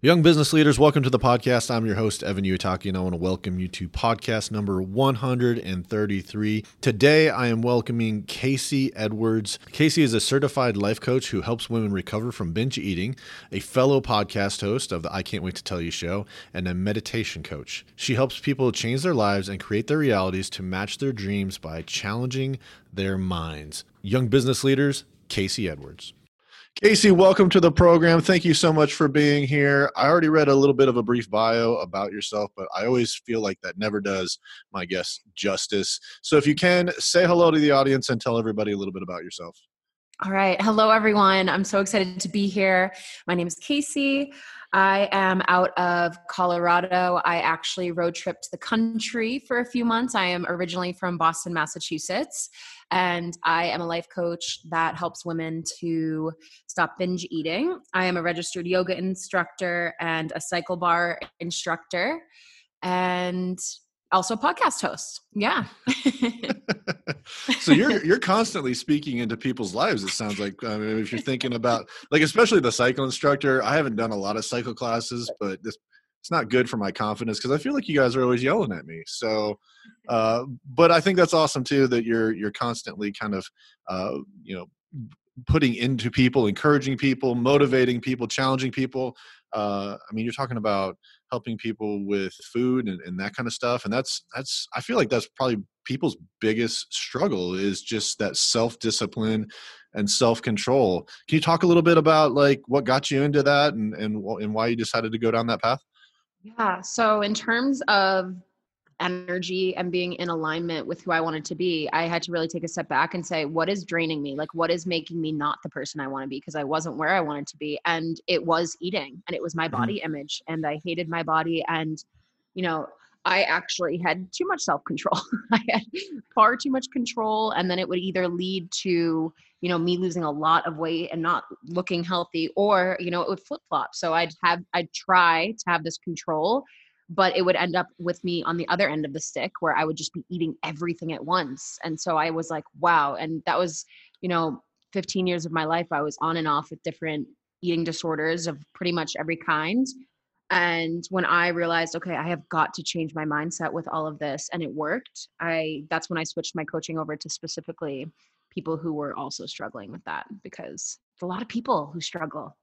Young business leaders, welcome to the podcast. I'm your host, Evan Uitaki, and I want to welcome you to podcast number 133. Today, I am welcoming Casey Edwards. Casey is a certified life coach who helps women recover from binge eating, a fellow podcast host of the I Can't Wait to Tell You show, and a meditation coach. She helps people change their lives and create their realities to match their dreams by challenging their minds. Young business leaders, Casey Edwards. Casey, welcome to the program. Thank you so much for being here. I already read a little bit of a brief bio about yourself, but I always feel like that never does my guest justice. So if you can, say hello to the audience and tell everybody a little bit about yourself. All right. Hello, everyone. I'm so excited to be here. My name is Casey. I am out of Colorado. I actually road tripped the country for a few months. I am originally from Boston, Massachusetts, and I am a life coach that helps women to stop binge eating. I am a registered yoga instructor and a CycleBar instructor, and also podcast host. Yeah. so you're you're constantly speaking into people's lives. It sounds like I mean, if you're thinking about like especially the cycle instructor. I haven't done a lot of cycle classes, but this it's not good for my confidence because I feel like you guys are always yelling at me. So, uh, but I think that's awesome too that you're you're constantly kind of uh, you know putting into people, encouraging people, motivating people, challenging people. Uh, I mean, you're talking about helping people with food and, and that kind of stuff, and that's that's I feel like that's probably people's biggest struggle is just that self discipline and self control. Can you talk a little bit about like what got you into that and and and why you decided to go down that path? Yeah. So in terms of energy and being in alignment with who I wanted to be, I had to really take a step back and say, what is draining me? Like, what is making me not the person I want to be? Because I wasn't where I wanted to be. And it was eating and it was my mm-hmm. body mm-hmm. image. And I hated my body. And, you know, I actually had too much self control. I had far too much control. And then it would either lead to, you know, me losing a lot of weight and not looking healthy, or, you know, it would flip flop. So I'd have, I'd try to have this control but it would end up with me on the other end of the stick where I would just be eating everything at once. And so I was like, wow. And that was, you know, 15 years of my life, I was on and off with different eating disorders of pretty much every kind. And when I realized, okay, I have got to change my mindset with all of this, and it worked, I that's when I switched my coaching over to specifically people who were also struggling with that because it's a lot of people who struggle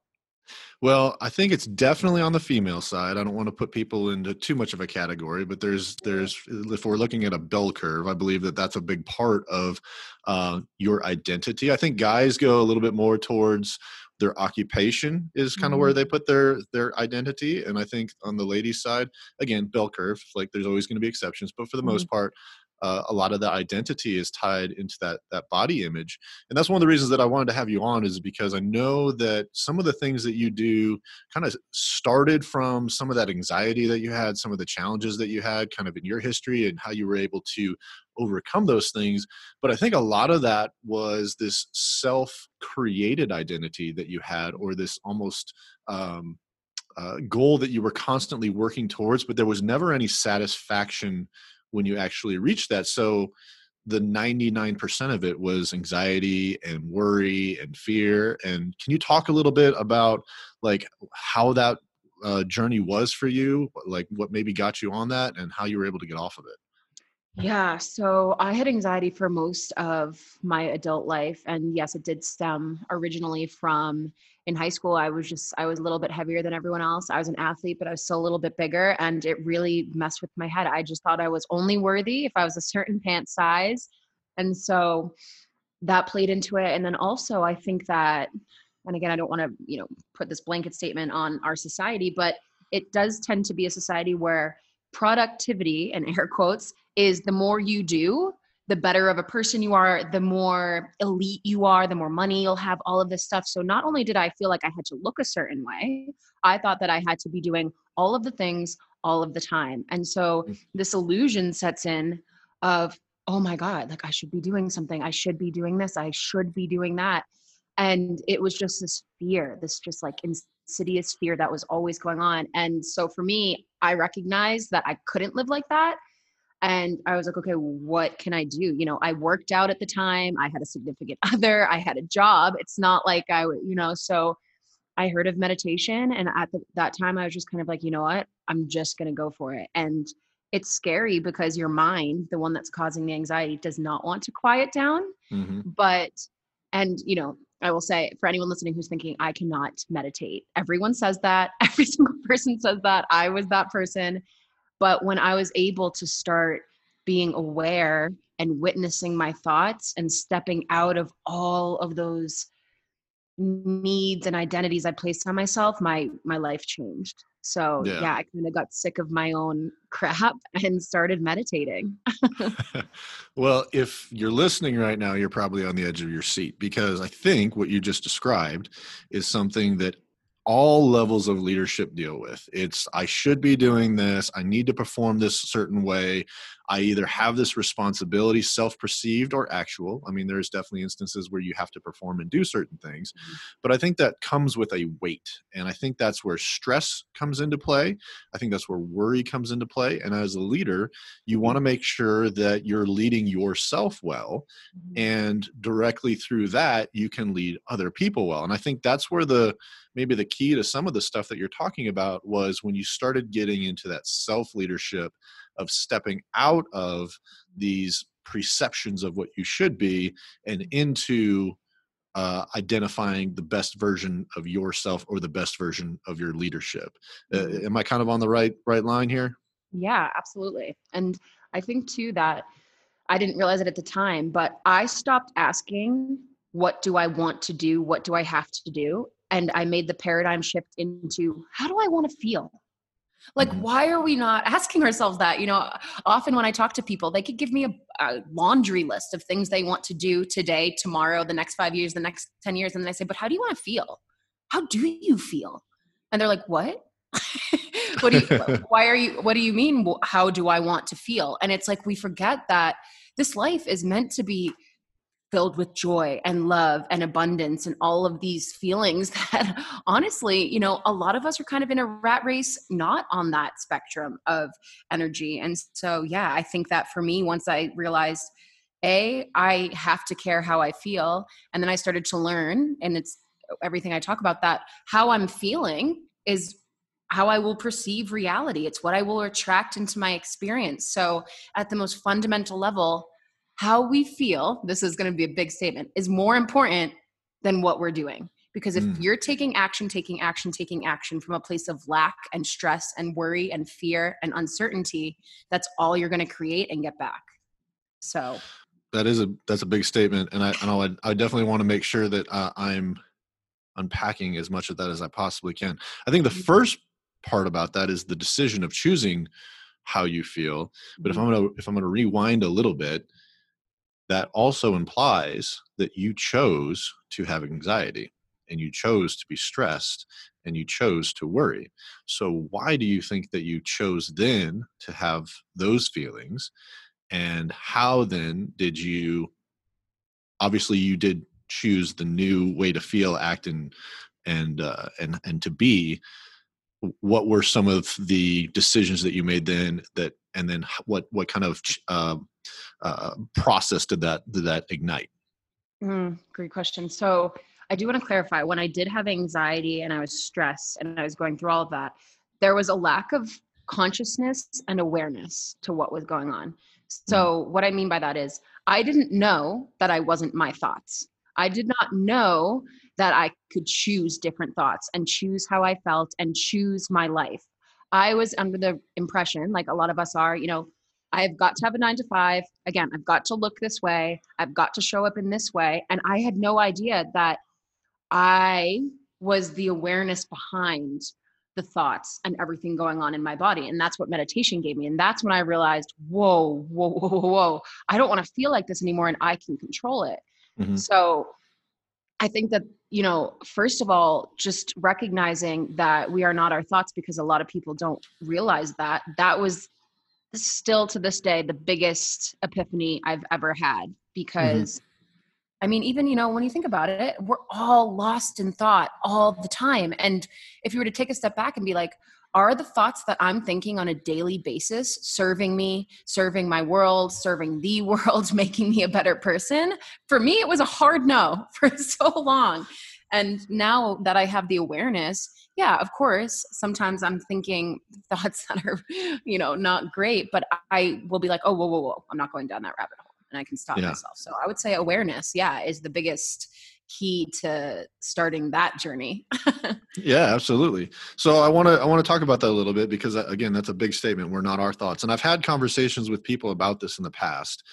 well, I think it's definitely on the female side. I don't want to put people into too much of a category, but there's there's if we're looking at a bell curve, I believe that that's a big part of uh, your identity. I think guys go a little bit more towards their occupation is kind of mm-hmm. where they put their their identity and i think on the ladies side again bell curve like there's always going to be exceptions but for the mm-hmm. most part uh, a lot of the identity is tied into that that body image and that's one of the reasons that i wanted to have you on is because i know that some of the things that you do kind of started from some of that anxiety that you had some of the challenges that you had kind of in your history and how you were able to overcome those things but i think a lot of that was this self created identity that you had or this almost um, uh, goal that you were constantly working towards but there was never any satisfaction when you actually reach that. So the 99% of it was anxiety and worry and fear. And can you talk a little bit about like how that uh, journey was for you, like what maybe got you on that and how you were able to get off of it? Yeah, so I had anxiety for most of my adult life. And yes, it did stem originally from in high school. I was just, I was a little bit heavier than everyone else. I was an athlete, but I was still a little bit bigger. And it really messed with my head. I just thought I was only worthy if I was a certain pant size. And so that played into it. And then also, I think that, and again, I don't want to, you know, put this blanket statement on our society, but it does tend to be a society where productivity and air quotes is the more you do the better of a person you are the more elite you are the more money you'll have all of this stuff. So not only did i feel like i had to look a certain way i thought that i had to be doing all of the things all of the time. And so mm. this illusion sets in of oh my god like i should be doing something. I should be doing this. I should be doing that. And it was just this fear this just like insidious fear that was always going on and so for me i recognized that i couldn't live like that and i was like okay what can i do you know i worked out at the time i had a significant other i had a job it's not like i would, you know so I heard of meditation. And at the, that time, I was just kind of like, you know what? I'm just going to go for it. And it's scary because your mind, the one that's causing the anxiety, does not want to quiet down. Mm-hmm. But, and, you know, I will say for anyone listening who's thinking, I cannot meditate, everyone says that. Every single person says that. I was that person. But when I was able to start being aware and witnessing my thoughts and stepping out of all of those needs and identities I placed on myself, my my life changed. So yeah, yeah I kind of got sick of my own crap and started meditating. well, if you're listening right now, you're probably on the edge of your seat because I think what you just described is something that all levels of leadership deal with. It's I should be doing this, I need to perform this certain way. I either have this responsibility, self perceived or actual. I mean, there's definitely instances where you have to perform and do certain things, mm-hmm. but I think that comes with a weight. And I think that's where stress comes into play. I think that's where worry comes into play. And as a leader, you want to make sure that you're leading yourself well. Mm-hmm. And directly through that, you can lead other people well. And I think that's where the maybe the key to some of the stuff that you're talking about was when you started getting into that self leadership of stepping out of these perceptions of what you should be and into uh, identifying the best version of yourself or the best version of your leadership. Uh, mm-hmm. am I kind of on the right right line here? Yeah, absolutely. And I think too that I didn't realize it at the time, but I stopped asking, "What do I want to do? What do I have to do?" and I made the paradigm shift into how do I want to feel? Like, mm-hmm. why are we not asking ourselves that? You know, often when I talk to people, they could give me a, a, laundry list of things they want to do today, tomorrow, the next five years, the next 10 years. And then I say, but how do you want to feel? How do you feel? And they're like, what? what do you, why are you, what do you mean? How do I want to feel? And it's like, we forget that this life is meant to be filled with joy and love and abundance and all of these feelings that honestly you know a lot of us are kind of in a rat race not on that spectrum of energy and so yeah i think that for me once i realized a i have to care how i feel and then i started to learn and it's everything i talk about that how i'm feeling is how I will perceive reality. It's what I will attract into my experience. So, at the most fundamental level, how we feel, this is going to be a big statement, is more important than what we're doing. Because if mm. you're taking action, taking action, taking action from a place of lack and stress and worry and fear and uncertainty, that's all you're going to create and get back. So that is a that's a big statement, and I and I, I definitely want to make sure that uh, I'm unpacking as much of that as I possibly can. I think the mm-hmm. first part about that is the decision of choosing how you feel. But if mm-hmm. I'm gonna if I'm gonna rewind a little bit, that also implies that you chose to have anxiety and you chose to be stressed and you chose to worry. So, why do you think that you chose then to have those feelings? And how then did you obviously you did choose the new way to feel, act, and and uh, and and to be? What were some of the decisions that you made then that, and then what what kind of uh, uh, process did that did that ignite? Mm, great question. So I do want to clarify when I did have anxiety and I was stressed and I was going through all of that, there was a lack of consciousness and awareness to what was going on. So, mm. what I mean by that is, I didn't know that I wasn't my thoughts. I did not know that I could choose different thoughts and choose how I felt and choose my life. I was under the impression, like a lot of us are, you know, I've got to have a nine to five. Again, I've got to look this way. I've got to show up in this way. And I had no idea that I was the awareness behind the thoughts and everything going on in my body. And that's what meditation gave me. And that's when I realized, whoa, whoa, whoa, whoa, I don't want to feel like this anymore and I can control it. Mm-hmm. So I think that, you know, first of all, just recognizing that we are not our thoughts because a lot of people don't realize that. That was still to this day the biggest epiphany I've ever had mm-hmm. because mm-hmm. I mean, even, you know, when you think about it, we're all lost in thought all the time. And if you were to take a step back and be like, are the thoughts that I'm thinking on a daily basis serving me, serving my world, serving the world, making me a better person? For me, it was a hard no for so long. And now that I have the awareness, yeah, of course, sometimes I'm thinking thoughts that are, you know, not great, but I will be like, oh, whoa, whoa, whoa, I'm not going down that rabbit hole and I can stop yeah. myself. So I would say awareness, yeah, is the biggest key to starting that journey. yeah, absolutely. So I want to I want to talk about that a little bit because uh, again, that's a big statement. We're not our thoughts, and I've had conversations with people about this in the past,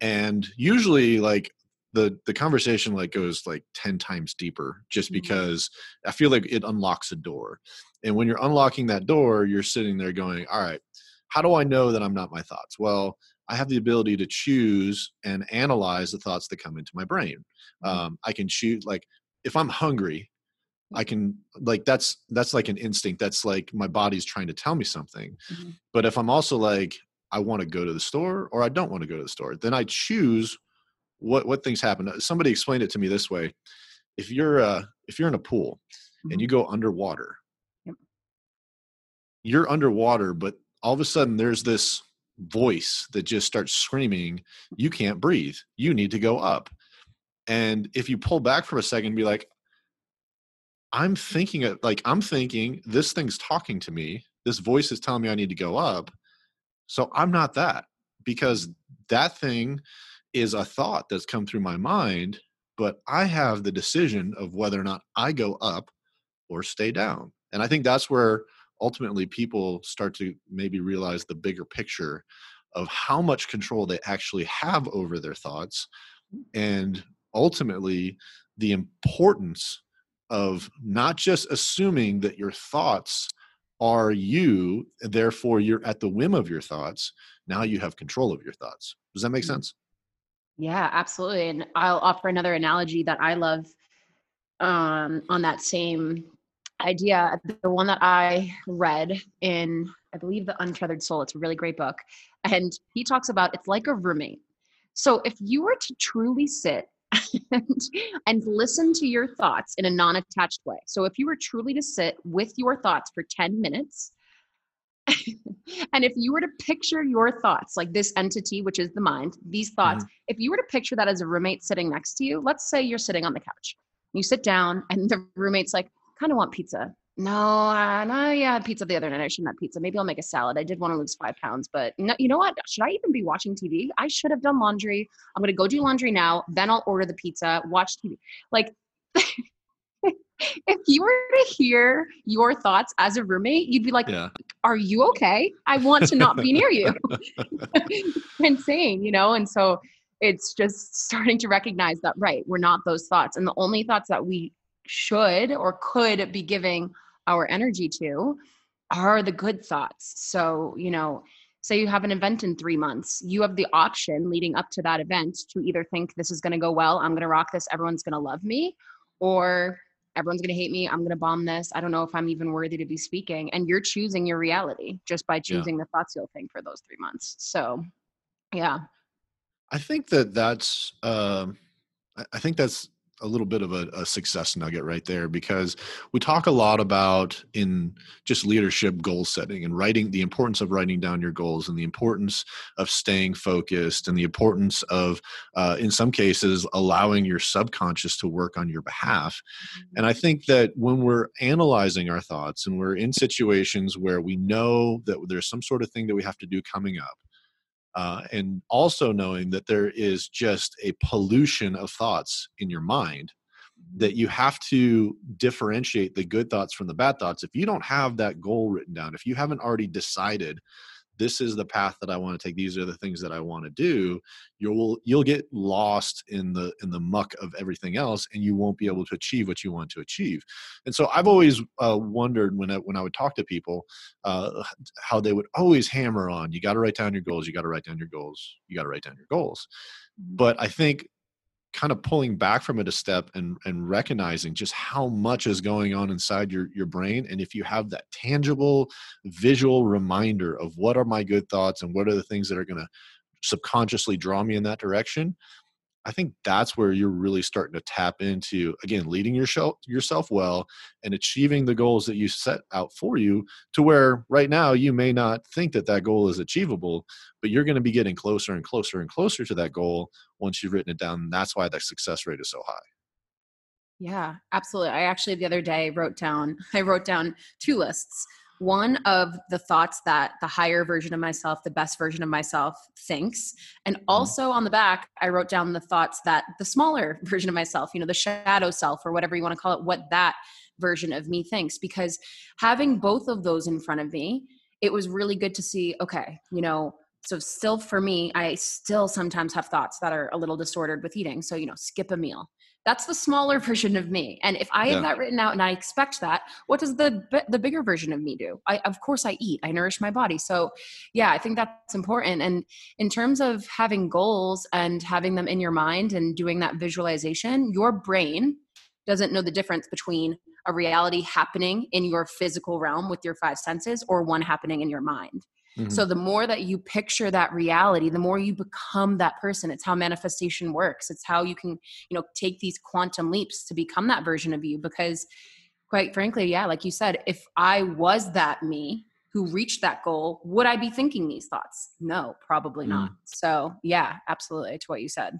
and usually like the the conversation like goes like 10 times deeper just mm-hmm. because i feel like it unlocks a door and when you're unlocking that door you're sitting there going all right how do i know that i'm not my thoughts well I have the ability to choose and analyze the thoughts that come into my brain. Mm-hmm. Um, I can choose like if I'm hungry, I can like that's that's like an instinct. That's like my body's trying to tell me something. Mm-hmm. But if I'm also like I want to go to the store or I don't want to go to the store, then I choose what what things happen. Somebody explained it to me this way: if you're uh, if you're in a pool mm-hmm. and you go underwater, yep. you're underwater, but all of a sudden there's this voice that just starts screaming, You can't breathe. You need to go up. And if you pull back for a second and be like, I'm thinking, like, I'm thinking this thing's talking to me. This voice is telling me I need to go up. So I'm not that because that thing is a thought that's come through my mind, but I have the decision of whether or not I go up or stay down. And I think that's where ultimately people start to maybe realize the bigger picture of how much control they actually have over their thoughts and ultimately the importance of not just assuming that your thoughts are you therefore you're at the whim of your thoughts now you have control of your thoughts does that make mm. sense yeah absolutely and i'll offer another analogy that i love um, on that same idea the one that i read in i believe the untethered soul it's a really great book and he talks about it's like a roommate so if you were to truly sit and, and listen to your thoughts in a non-attached way so if you were truly to sit with your thoughts for 10 minutes and if you were to picture your thoughts like this entity which is the mind these thoughts mm-hmm. if you were to picture that as a roommate sitting next to you let's say you're sitting on the couch you sit down and the roommate's like kind of want pizza. No, uh, no, yeah, I had pizza the other night. I shouldn't have pizza. Maybe I'll make a salad. I did want to lose five pounds, but no, you know what? Should I even be watching TV? I should have done laundry. I'm gonna go do laundry now. Then I'll order the pizza, watch TV. Like, if you were to hear your thoughts as a roommate, you'd be like, yeah. "Are you okay? I want to not be near you." Insane, you know. And so it's just starting to recognize that right, we're not those thoughts, and the only thoughts that we should or could be giving our energy to are the good thoughts. So, you know, say you have an event in three months, you have the option leading up to that event to either think this is going to go well, I'm going to rock this, everyone's going to love me, or everyone's going to hate me, I'm going to bomb this, I don't know if I'm even worthy to be speaking. And you're choosing your reality just by choosing yeah. the thoughts you'll think for those three months. So, yeah. I think that that's, um, I think that's a little bit of a, a, success nugget right there because we talk a lot about in just leadership goal setting and writing the importance of writing down your goals and the importance of staying focused and the importance of uh, in some cases allowing your subconscious to work on your behalf and i mm-hmm. think that when we're analyzing our thoughts and we're in situations where we know that there's some sort of thing that we have to do coming up uh, and also knowing that there is just a pollution of thoughts in your mind that mm-hmm. you have to differentiate the good thoughts from the bad thoughts if you don't have that goal written down if you haven't already decided this is the path that i want to take these are the things that i want to do you'll you'll get lost in the in the muck of everything else and you won't be able to achieve what you want to achieve. And so i've always uh, wondered when I, when I would talk to people uh, how they would always hammer on you got to write down your goals you got to write down your goals you got to write down your goals. But i think kind of pulling back from it a step and and recognizing just how much is going on inside your your brain and if you have that tangible visual reminder of what are my good thoughts and what are the things that are going to subconsciously draw me in that direction I think that's where you're really starting to tap into again leading yourself yourself well and achieving the goals that you set out for you to where right now you may not think that that goal is achievable but you're going to be getting closer and closer and closer to that goal once you've written it down and that's why that success rate is so high Yeah, absolutely. I actually the other day wrote down I wrote down two lists. One of the thoughts that the higher version of myself, the best version of myself thinks. And mm-hmm. also on the back, I wrote down the thoughts that the smaller version of myself, you know, the shadow self or whatever you want to call it, what that version of me thinks. Because having both of those in front of me, it was really good to see, okay, you know, so still for me, I still sometimes have thoughts that are a little disordered with eating. So, you know, skip a meal that's the smaller version of me. And if i have that written out and i expect that what does the the bigger version of me do? I of course i eat. I nourish my body. So yeah i think that's important. And in terms of having goals and having them in your mind and doing that visualization your brain doesn't know the difference between a reality happening in your physical realm with your five senses or one happening in your mind Mm-hmm. So the more that you picture that reality, the more you become that person. It's how manifestation works. It's how you can, you know, take these quantum leaps to become that version of you because quite frankly, yeah, like you said, if I was that me who reached that goal, would I be thinking these thoughts? No, probably mm. not. So, yeah, absolutely to what you said.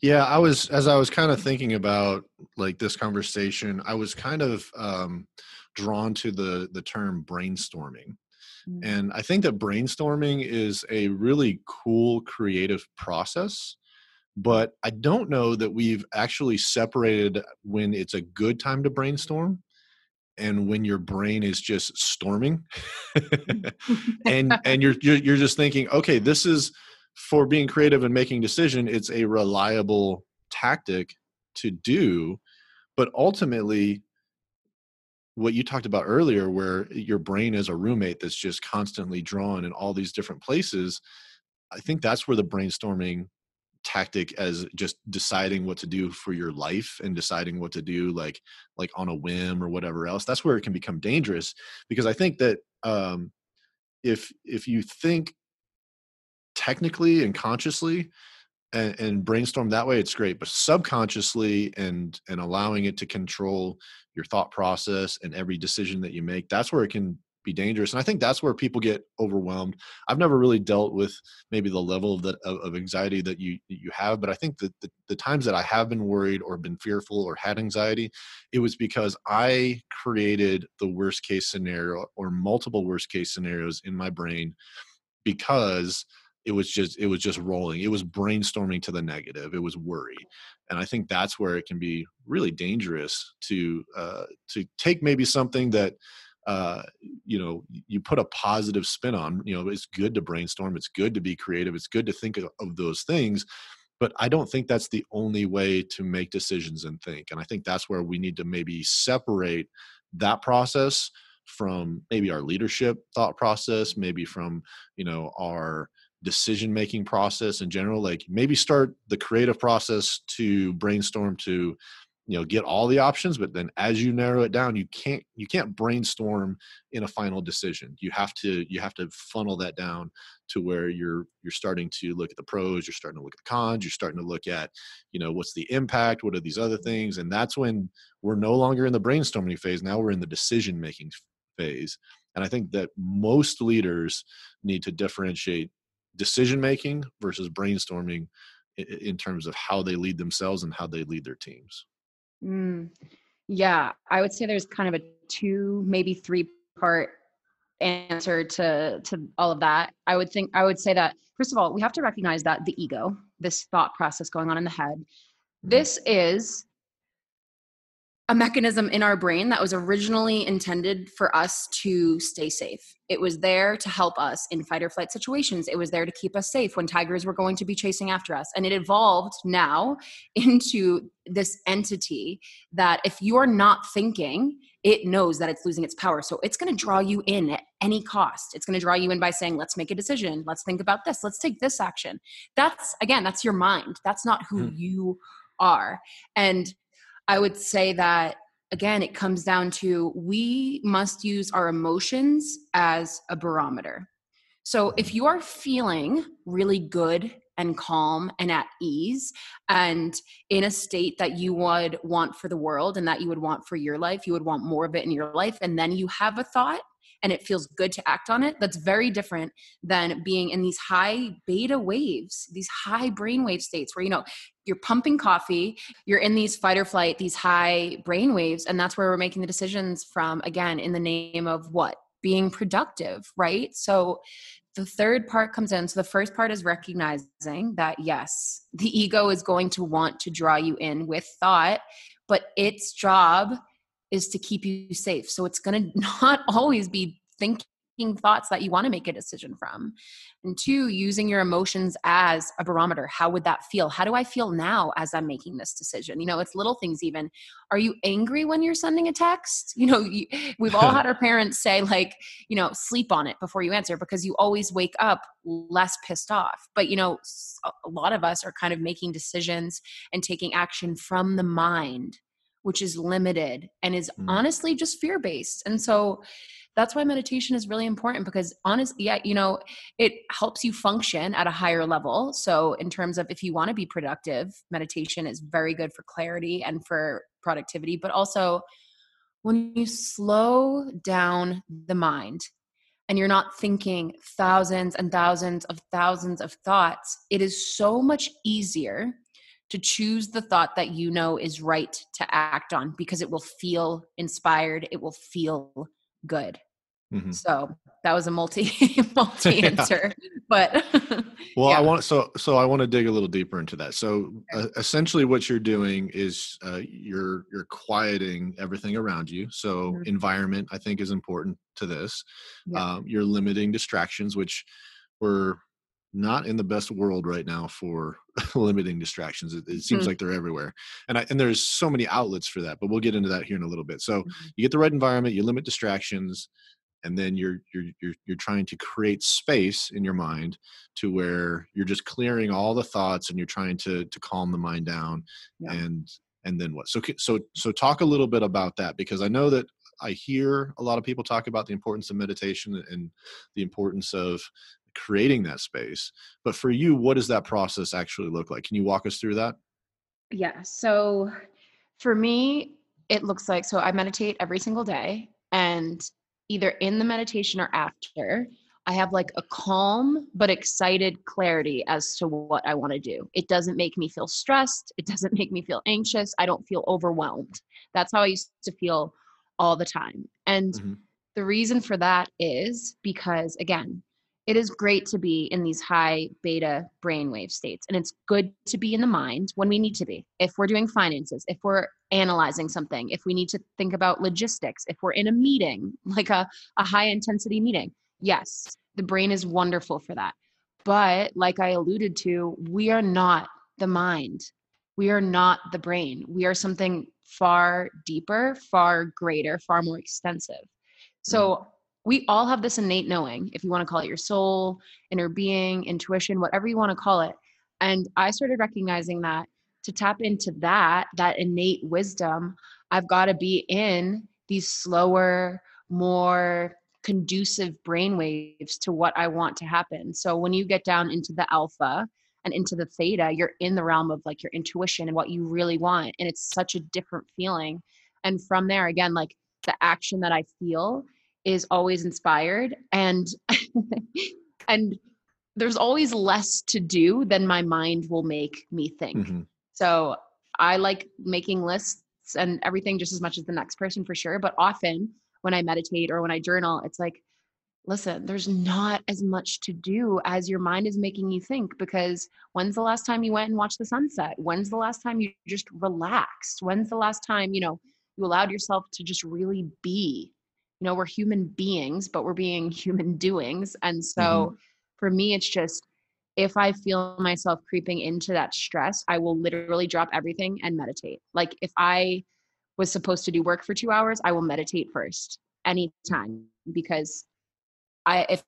Yeah, I was as I was kind of thinking about like this conversation, I was kind of um drawn to the the term brainstorming Mm. And I think that brainstorming is a really cool creative process, but I don't know that we've actually separated when it's a good time to brainstorm and when your brain is just storming and and you're, you're you're just thinking okay this is for being creative and making decision it's a reliable tactic to do but ultimately what you talked about earlier where your brain is a roommate that's just constantly drawn in all these different places i think that's where the brainstorming tactic as just deciding what to do for your life and deciding what to do like like on a whim or whatever else that's where it can become dangerous because i think that um if if you think technically and consciously and, and, brainstorm that way it's great but subconsciously and and allowing it to control your thought process and every decision that you make that's where it can be dangerous and i think that's where people get overwhelmed. I've never really dealt with maybe the level of, of anxiety that you you have but i think that the, the times that i have been worried or been fearful or had anxiety it was because i created the worst case scenario or multiple worst case scenarios in my brain because it was just it was just rolling it was brainstorming to the negative it was worry and i think that's where it can be really dangerous to uh, to take maybe something that uh, you know you put a positive spin on you know it's good to brainstorm it's good to be creative it's good to think of, of those things but i don't think that's the only way to make decisions and think and i think that's where we need to maybe separate that process from maybe our leadership thought process maybe from you know our decision making process in general like maybe start the creative process to brainstorm to you know get all the options but then as you narrow it down you can't you can't brainstorm in a final decision. You have to you have to funnel that down to where you're you're starting to look at the pros you're starting to look at the cons you're starting to look at you know what's the impact what are these other things and that's when we're no longer in the brainstorming phase now we're in the decision making phase. And i think that most leaders need to differentiate decision making versus brainstorming in terms of how they lead themselves and how they lead their teams. Mm, yeah i would say there's kind of a two maybe three part answer to to all of that. I would think i would say that first of all we have to recognize that the ego this thought process going on in the head mm-hmm. this is a mechanism in our brain that was originally intended for us to stay safe. It was there to help us in fight or flight situations. It was there to keep us safe when tigers were going to be chasing after us. And it evolved now into this entity that if you're not thinking, it knows that it's losing its power. So it's going to draw you in at any cost. It's going to draw you in by saying, let's make a decision. Let's think about this. Let's take this action. That's, again, that's your mind. That's not who hmm. you are. And I would say that again, it comes down to we must use our emotions as a barometer. So if you are feeling really good and calm and at ease and in a state that you would want for the world and that you would want for your life, you would want more of it in your life, and then you have a thought and it feels good to act on it, that's very different than being in these high beta waves, these high brainwave states where, you know, you're pumping coffee, you're in these fight or flight, these high brain waves, and that's where we're making the decisions from, again, in the name of what? Being productive, right? So the third part comes in. So the first part is recognizing that yes, the ego is going to want to draw you in with thought, but its job is to keep you safe. So it's going to not always be thinking thoughts that you want to make a decision from. And two, using your emotions as a barometer. How would that feel? How do I feel now as I'm making this decision? You know, it's little things even. Are you angry when you're sending a text? You know, we've all had our parents say, like, you know, sleep on it before you answer because you always wake up less pissed off. But, you know, a lot of us are kind of making decisions and taking action from the mind which is limited and is mm. honestly just fear based. And so that's why meditation is really important because honestly yeah you know it helps you function at a higher level so in terms of if you want to be productive meditation is very good for clarity and for productivity but also when you slow down the mind and you're not thinking thousands and thousands of thousands of thoughts it is so much easier to choose the thought that you know is right to act on because it will feel inspired it will feel good. Mm-hmm. So that was a multi multi answer, but well, yeah. I want so so I want to dig a little deeper into that. So uh, essentially, what you're doing is uh, you're you're quieting everything around you. So mm-hmm. environment, I think, is important to this. Yeah. Um, you're limiting distractions, which we're not in the best world right now for limiting distractions. It, it seems mm-hmm. like they're everywhere, and I, and there's so many outlets for that. But we'll get into that here in a little bit. So mm-hmm. you get the right environment, you limit distractions, and then you're you're you're you're trying to create space in your mind to where you're just clearing all the thoughts and you're trying to to calm the mind down yeah. and and then what so so so talk a little bit about that because i know that i hear a lot of people talk about the importance of meditation and the importance of creating that space. But for you, what does that process actually look like? Can you walk us through that? Yeah. So for me, it looks like so I meditate every single day, and either in the meditation or after, I have like a calm but excited clarity as to what I want to do. It doesn't make me feel stressed. It doesn't make me feel anxious. I don't feel overwhelmed. That's how I used to feel all the time. And mm-hmm. the reason for that is because, again, it is great to be in these high beta brainwave states. And it's good to be in the mind when we need to be. If we're doing finances, if we're analyzing something, if we need to think about logistics, if we're in a meeting, like a, a high intensity meeting, yes, the brain is wonderful for that. But like I alluded to, we are not the mind. We are not the brain. We are something far deeper, far greater, far more extensive. So mm we all have this innate knowing, if you want to call it your soul, inner being, intuition, whatever you want to call it. And I started recognizing that to tap into that, that innate wisdom, I've got to be in these slower, more conducive brain waves to what I want to happen. So when you get down into the alpha and into the theta, you're in the realm of like your intuition and what you really want. And it's such a different feeling. And from there, again, like the action that I feel is always inspired and and there's always less to do than my mind will make me think. Mm-hmm. So I like making lists and everything just as much as the next person for sure. But often when I meditate or when I journal, it's like, listen, there's not as much to do as your mind is making you think because when's the last time you went and watched the sunset? When's the last time you just relaxed? When's the last time, you know, you allowed yourself to just really be you know we're human beings but we're being human doings. And so mm-hmm. for me it's just if i feel myself creeping into that stress i will literally drop everything and meditate. Like if i was supposed to do work for 2 hours i will meditate first anytime because i if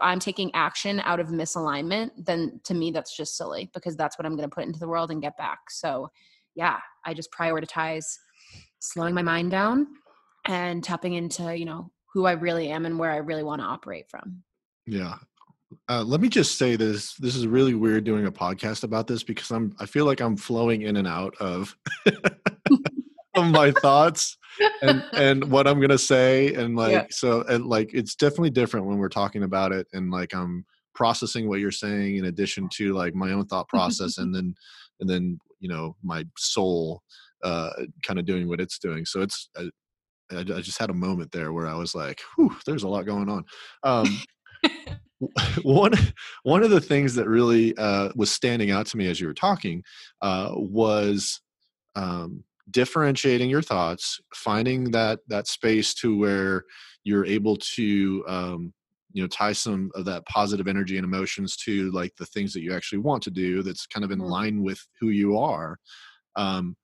i'm taking action out of misalignment then to me that's just silly because that's what i'm going to put into the world and get back. So yeah i just prioritize slowing my mind down and tapping into you know who i really am and where i really want to operate from yeah uh, let me just say this this is really weird doing a podcast about this because i'm i feel like i'm flowing in and out of of my thoughts and and what I'm gonna say, and like yeah. so, and like it's definitely different when we're talking about it, and like I'm processing what you're saying in addition to like my own thought process, and then and then you know my soul uh kind of doing what it's doing. So it's I, I just had a moment there where I was like, "Whew, there's a lot going on." Um, one one of the things that really uh, was standing out to me as you were talking uh, was um, differentiating your thoughts, finding that that space to where you're able to um, you know tie some of that positive energy and emotions to like the things that you actually want to do. That's kind of in mm-hmm. line with who you are. Um,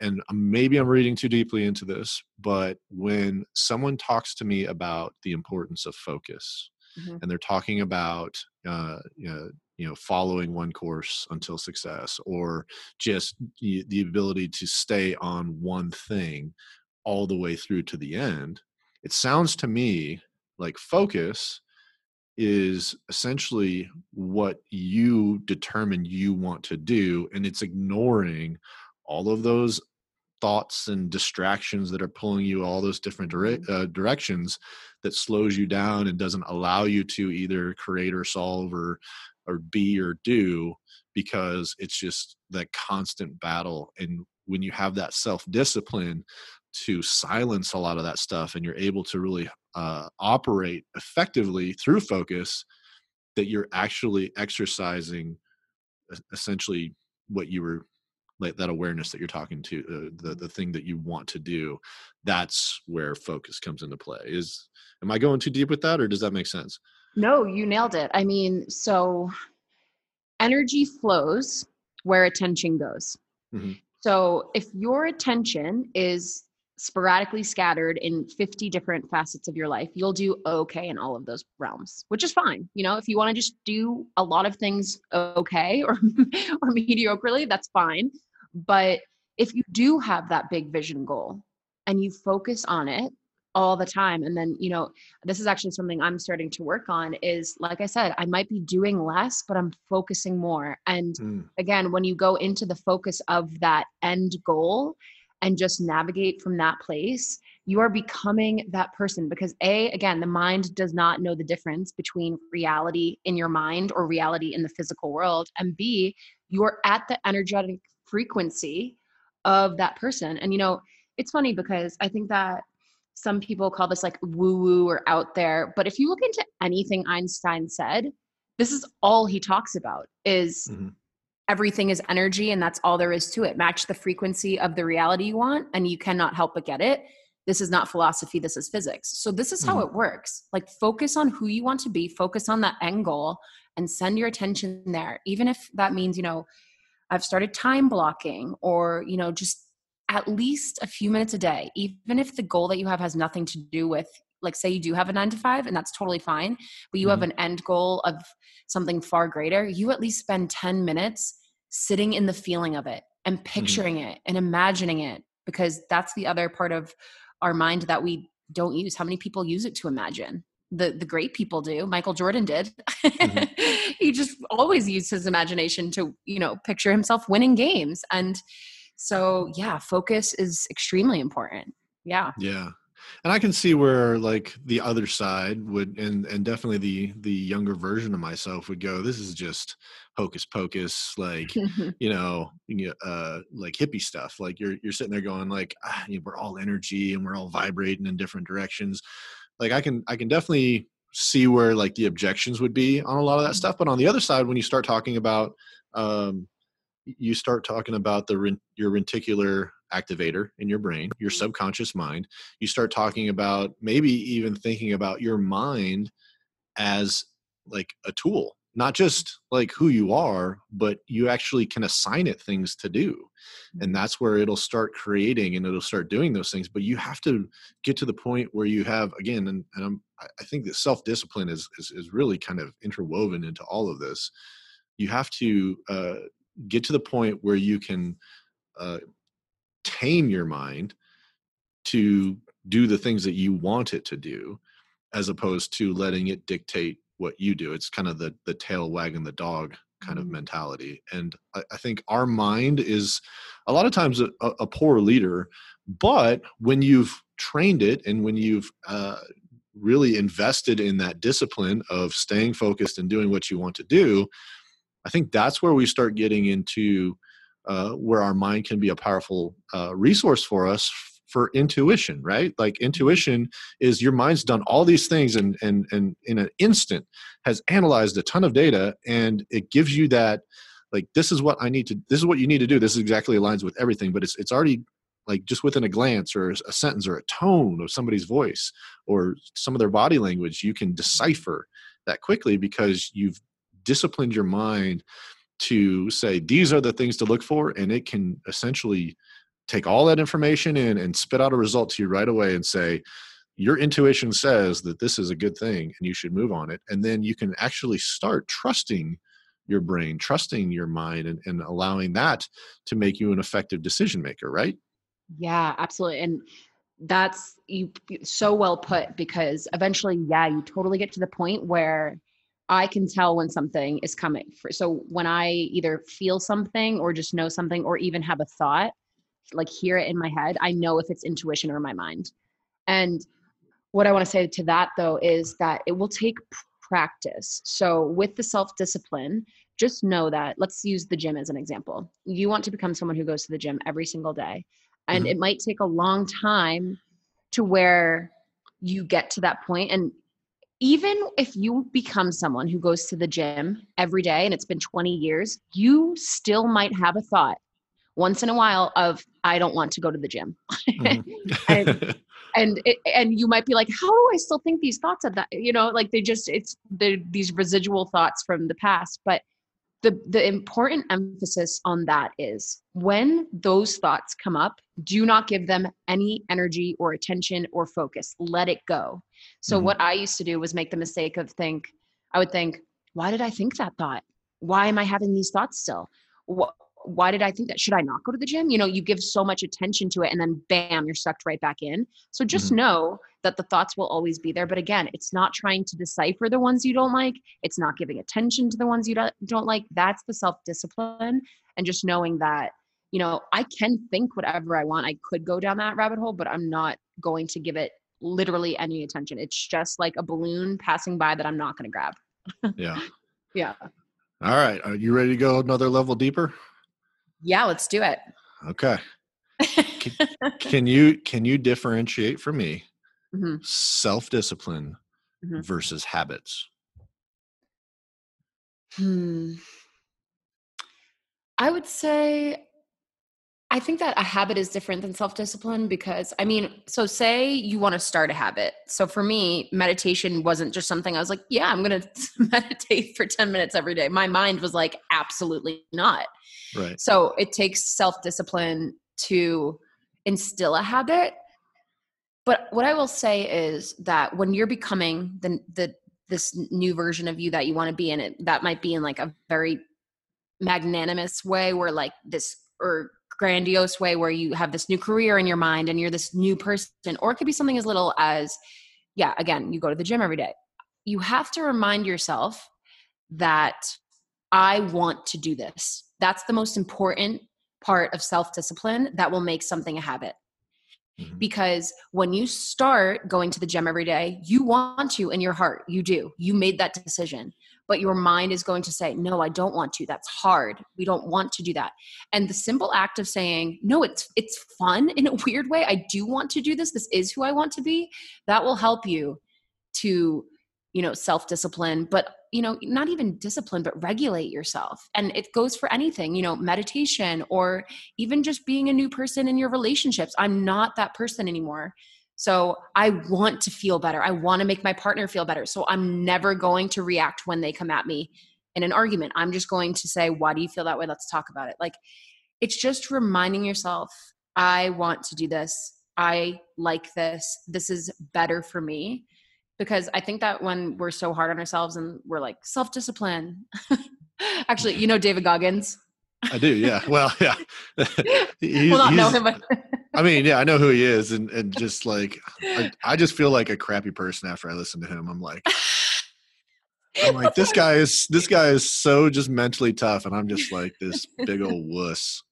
and maybe I'm reading too deeply into this, but when someone talks to me about the importance of focus, mm-hmm. and they're talking about uh, you, know, you know following one course until success or just the ability to stay on one thing all the way through to the end it sounds to me like focus is essentially what you determine you want to do and it's ignoring all of those thoughts and distractions that are pulling you all those different dire- mm-hmm. uh, directions that slows you down and doesn't allow you to either create or solve or or be or do because it's just that constant battle and when you have that self discipline to silence a lot of that stuff and you're able to really uh, operate effectively through focus that you're actually exercising essentially what you were like that awareness that you're talking to uh, the the thing that you want to do that's where focus comes into play. Is am i going too deep with that or does that make sense? No you nailed it. I mean so energy flows where attention goes. Mm-hmm. so if your attention is sporadically scattered in 50 different facets of your life you'll do okay in all of those realms which is fine you know? If you want to just do a lot of things okay or or mediocrely that's fine but if you do have that big vision goal and you focus on it all the time and then you know this is actually something i'm starting to work on is like i said i might be doing less but i'm focusing more and mm. again when you go into the focus of that end goal and just navigate from that place you are becoming that person because a again the mind does not know the difference between reality in your mind or reality in the physical world and b you're at the energetic frequency of that person. And you know, it's funny because I think that some people call this like woo woo or out there, but if you look into anything Einstein said, this is all he talks about is mm-hmm. everything is energy and that's all there is to it. Match the frequency of the reality you want and you cannot help but get it. This is not philosophy, this is physics. So this is how mm-hmm. it works. Like focus on who you want to be, focus on that end goal and send your attention there. Even if that means, you know, I've started time blocking or, you know, just at least a few minutes a day, even if the goal that you have has nothing to do with, like, say you do have a nine to five, and that's totally fine, but you mm-hmm. have an end goal of something far greater, you at least spend 10 minutes sitting in the feeling of it and mm-hmm. picturing mm-hmm. it and imagining it, because that's the other part of our mind that we don't use. How many people use it to imagine? The the great people do. Michael Jordan did. Mm-hmm. he just always used his imagination to, you know, picture himself winning games. And so, yeah, focus is extremely important. Yeah. Yeah. And I can see where like the other side would and and definitely the the younger version of myself would go this is just hocus pocus like you know uh like hippie stuff like you're you're sitting there going like ah, you know, we're all energy and we're all vibrating in different directions like i can i can definitely see where like the objections would be on a lot of that mm-hmm. stuff but on the other side when you start talking about um you start talking about the your reticular activator in your brain your mm-hmm. subconscious mind you start talking about maybe even thinking about your mind as like a tool not just like who you are but you actually can assign it things to do and mm-hmm. that's where it'll start creating and it'll start doing those things but you have to get to the point where you have again and, and I'm, i think that self-discipline is, is, is really kind of interwoven into all of this you have to uh, get to the point where you can uh, tame your mind to do the things that you want it to do as opposed to letting it dictate what you do. It's kind of the the tail wagging the dog kind of Mhm. mentality. And I, I think our mind is a lot of times a, a a poor leader, but when you've trained it and when you've uh, really invested in that discipline of staying focused and doing what you want to do, I think that's where we start getting into uh, where our mind can be a powerful uh, resource for us for intuition, right? Like intuition is your mind's done all these things and and and in an instant has analyzed a ton of data and it gives you that like this is what I need to this is what you need to do. This exactly aligns with everything, but it's it's already like just within a glance or a sentence or a tone of somebody's voice or some of their body language, you can decipher that quickly because you've disciplined your mind to say these are the things to look for and it can essentially take all that information in and spit out a result to you right away and say your intuition says that this is a good thing and you should move on it and then you can actually start trusting your brain trusting your mind and, and allowing that to make you an effective decision maker right Yeah, absolutely. And that's you so well put because eventually, yeah, you totally get to the point where I can tell when something is coming. So when I either feel something or just know something or even have a thought, like hear it in my head, I know if it's intuition or my mind. And what I want to say to that though is that it will take practice. So with the self-discipline, just know that let's use the gym as an example. You want to become someone who goes to the gym every single day. And Mhm. it might take a long time to where you get to that point and even if you become someone who goes to the gym every day and it's been 20 years, you still might have a thought once in a while of I don't want to go to the gym. Mhm. and and it, and you might be like how do I still think these thoughts of that you know like they just it's the these residual thoughts from the past but the the important emphasis on that is when those thoughts come up do not give them any energy or attention or focus let it go so Mhm. what i used to do was make the mistake of think i would think why did i think that thought why am i having these thoughts still what why did i think that should i not go to the gym? You know you give so much attention to it and then bam you're sucked right back in. So just Mhm. know that the thoughts will always be there. But again it's not trying to decipher the ones you don't like. It's not giving attention to the ones you don't, don't like. That's the self discipline and just knowing that you know i can think whatever i want. I could go down that rabbit hole but i'm not going to give it literally any attention. It's just like a balloon passing by that i'm not going to grab. Yeah. Yeah. All right. Are you ready to go another level deeper yeah let's do it okay can you can you differentiate for me Mhm. self-discipline Mhm. versus habits Hmm. I would say I think that a habit is different than self discipline because I mean, so say you want to start a habit. So for me, meditation wasn't just something I was like, yeah, I'm going to meditate for 10 minutes every day. My mind was like, absolutely not. right So it takes self discipline to instill a habit. But what I will say is that when you're becoming the the this new version of you that you want to be in it, that might be in like a very magnanimous way where like this or grandiose way where you have this new career in your mind and you're this new person or it could be something as little as yeah again you go to the gym every day. You have to remind yourself that i want to do this. That's the most important part of self-discipline that will make something a habit. Mhm. because when you start going to the gym every day you want to in your heart. You do. You made that decision but your mind is going to say no i don't want to. That's hard. We don't want to do that. And the simple act of saying no it's it's fun in a weird way. I do want to do this. This is who i want to be that will help you to you know self discipline but you know not even discipline but regulate yourself. And it goes for anything you know meditation or even just being a new person in your relationships. I'm not that person anymore so i want to feel better. I want to make my partner feel better. So i'm never going to react when they come at me in an argument. I'm just going to say why do you feel that way? Let's talk about it. Like it's just reminding yourself i want to do this. I like this. This is better for me. Because i think that when we're so hard on ourselves and we're like self-discipline actually you know david goggins i do yeah well yeah He's- well not know him but I mean, yeah, I know who he is, and and just like I, I just feel like a crappy person after I listen to him. I'm like, I'm like, this guy is this guy is so just mentally tough, and I'm just like this big old wuss.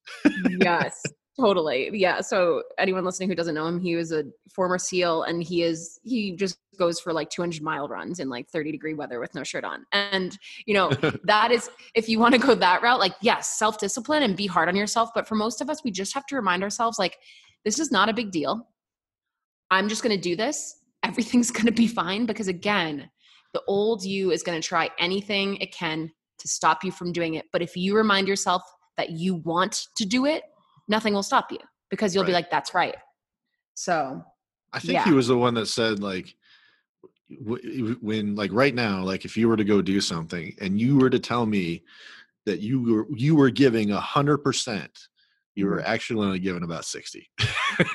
yes, totally. Yeah. So anyone listening who doesn't know him, he was a former SEAL, and he is he just goes for like 200 mile runs in like 30 degree weather with no shirt on. And you know that is if you want to go that route, like yes, self discipline and be hard on yourself. But for most of us, we just have to remind ourselves like this is not a big deal. I'm just going to do this. Everything's going to be fine because again the old you is going to try anything it can to stop you from doing it. But if you remind yourself that you want to do it, nothing will stop you because you'll right. be like, that's right. So I think yeah. he was the one that said, like, when, like, right now, like, if you were to go do something and you were to tell me that you were, you were giving a hundred percent you were mm-hmm. actually only given about 60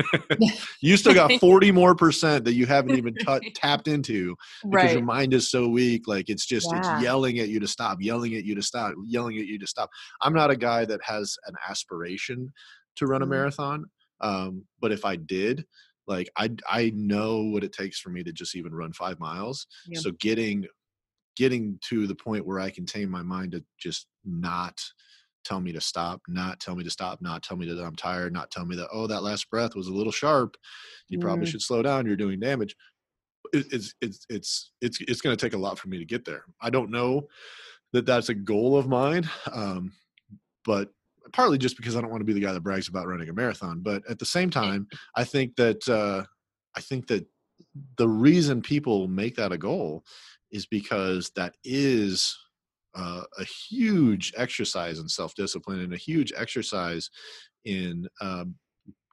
you still got 40 more percent that you haven't even t- tapped into because right. your mind is so weak like it's just yeah. it's yelling at you to stop yelling at you to stop yelling at you to stop i'm not a guy that has an aspiration to run a mm-hmm. marathon um, but if i did like i i know what it takes for me to just even run five miles so getting getting to the point where i can tame my mind to just not tell me to stop, not tell me to stop, not tell me that I'm tired, not tell me that, oh, that last breath was a little sharp. You mm. probably should slow down. You're doing damage. it's, it's, it's, it's, it's going to take a lot for me to get there. I don't know that that's a goal of mine. Um, but partly just because I don't want to be the guy that brags about running a marathon. But at the same time, I think that, uh, I think that the reason people make that a goal is because that is uh, a huge exercise in self-discipline and a huge exercise in um,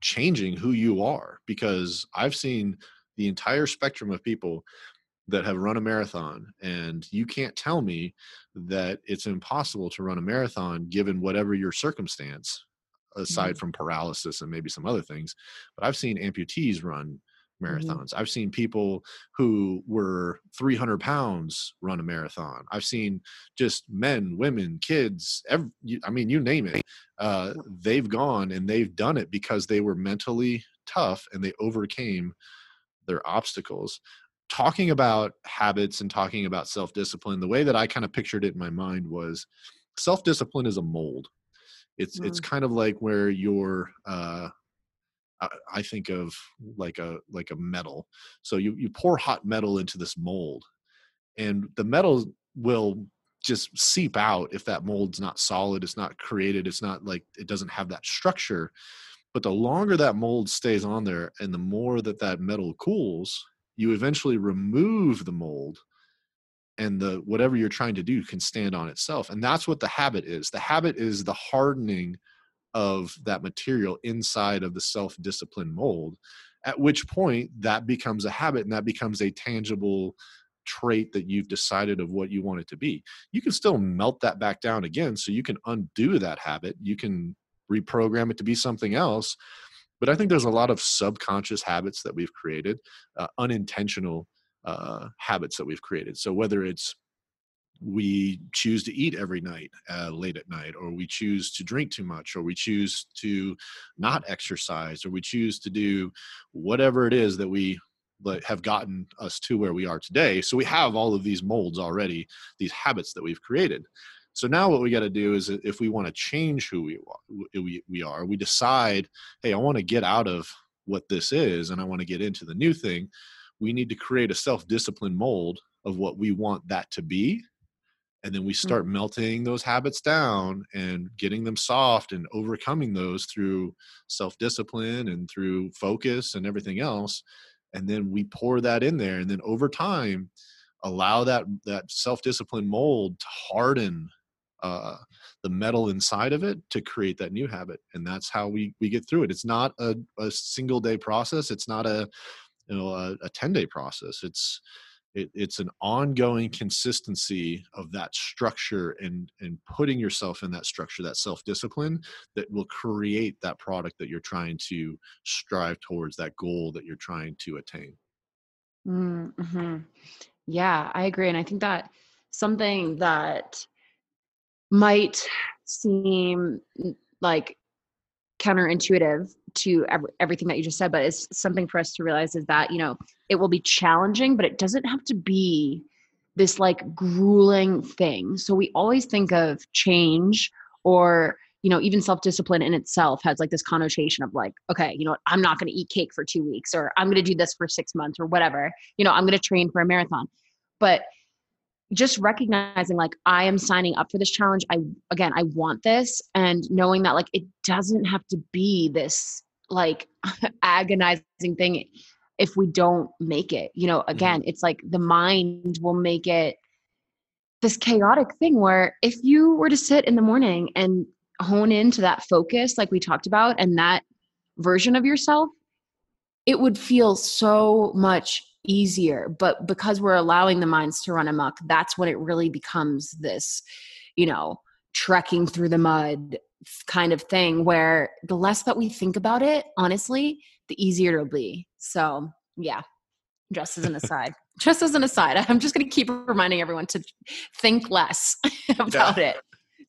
changing who you are because i've seen the entire spectrum of people that have run a marathon and you can't tell me that it's impossible to run a marathon given whatever your circumstance aside mm-hmm. from paralysis and maybe some other things but i've seen amputees run Mm-hmm. marathons. Mm-hmm. I've seen people who were 300 pounds run a marathon. I've seen just men, women, kids, every, I mean, you name it. Uh, they've gone and they've done it because they were mentally tough and they overcame their obstacles. Talking about habits and talking about self discipline, the way that I kind of pictured it in my mind was self discipline is a mold. It's mm. it's kind of like where you're uh, I think of like a like a metal. So you you pour hot metal into this mold, and the metal will just seep out if that mold's not solid. It's not created. It's not like it doesn't have that structure. But the longer that mold stays on there, and the more that that metal cools, you eventually remove the mold and the whatever you're trying to do can stand on itself and that's what the habit is. The habit is the hardening of that material inside of the self discipline mold at which point that becomes a habit and that becomes a tangible trait that you've decided of what you want it to be. You can still melt that back down again so you can undo that habit. You can reprogram it to be something else but i think there's a lot of subconscious habits that we've created uh, unintentional uh, habits that we've created. So whether it's we choose to eat every night uh, late at night or we choose to drink too much or we choose to not exercise or we choose to do whatever it is that we have gotten us to where we are today. So we have all of these molds already these habits that we've created so now what we got to do is if we want to change who we are, we, we are we decide hey i want to get out of what this is and i want to get into the new thing we need to create a self-discipline mold of what we want that to be and then we mm. start mm-hmm. melting those habits down and getting them soft and overcoming those through self-discipline and through focus and everything else and then we pour that in there and then over time allow that that self-discipline mold to harden uh, the metal inside of it to create that new habit and that's how we we get through it. It's not a, a single day process. It's not a you know a, a 10 day process. It's it, it's an ongoing consistency of that structure and and putting yourself in that structure that self-discipline that will create that product that you're trying to strive towards that goal that you're trying to attain. Mm-hmm. yeah i agree and i think that something that might seem like counterintuitive to every, everything that you just said but it's something for us to realize is that you know it will be challenging but it doesn't have to be this like grueling thing. So we always think of change or you know even self-discipline in itself has like this connotation of like okay you know what, i'm not going to eat cake for two weeks or i'm going to do this for six months or whatever. You know i'm going to train for a marathon. But just recognizing like i am signing up for this challenge i again i want this and knowing that like it doesn't have to be this like agonizing thing if we don't make it you know Mm-hmm. again it's like the mind will make it this chaotic thing where if you were to sit in the morning and hone into that focus like we talked about and that version of yourself it would feel so much easier but because we're allowing the minds to run amok that's when it really becomes this you know trekking through the mud kind of thing where the less that we think about it honestly the easier it'll be. So yeah just as an aside just as an aside i'm just going to keep reminding everyone to think less about it.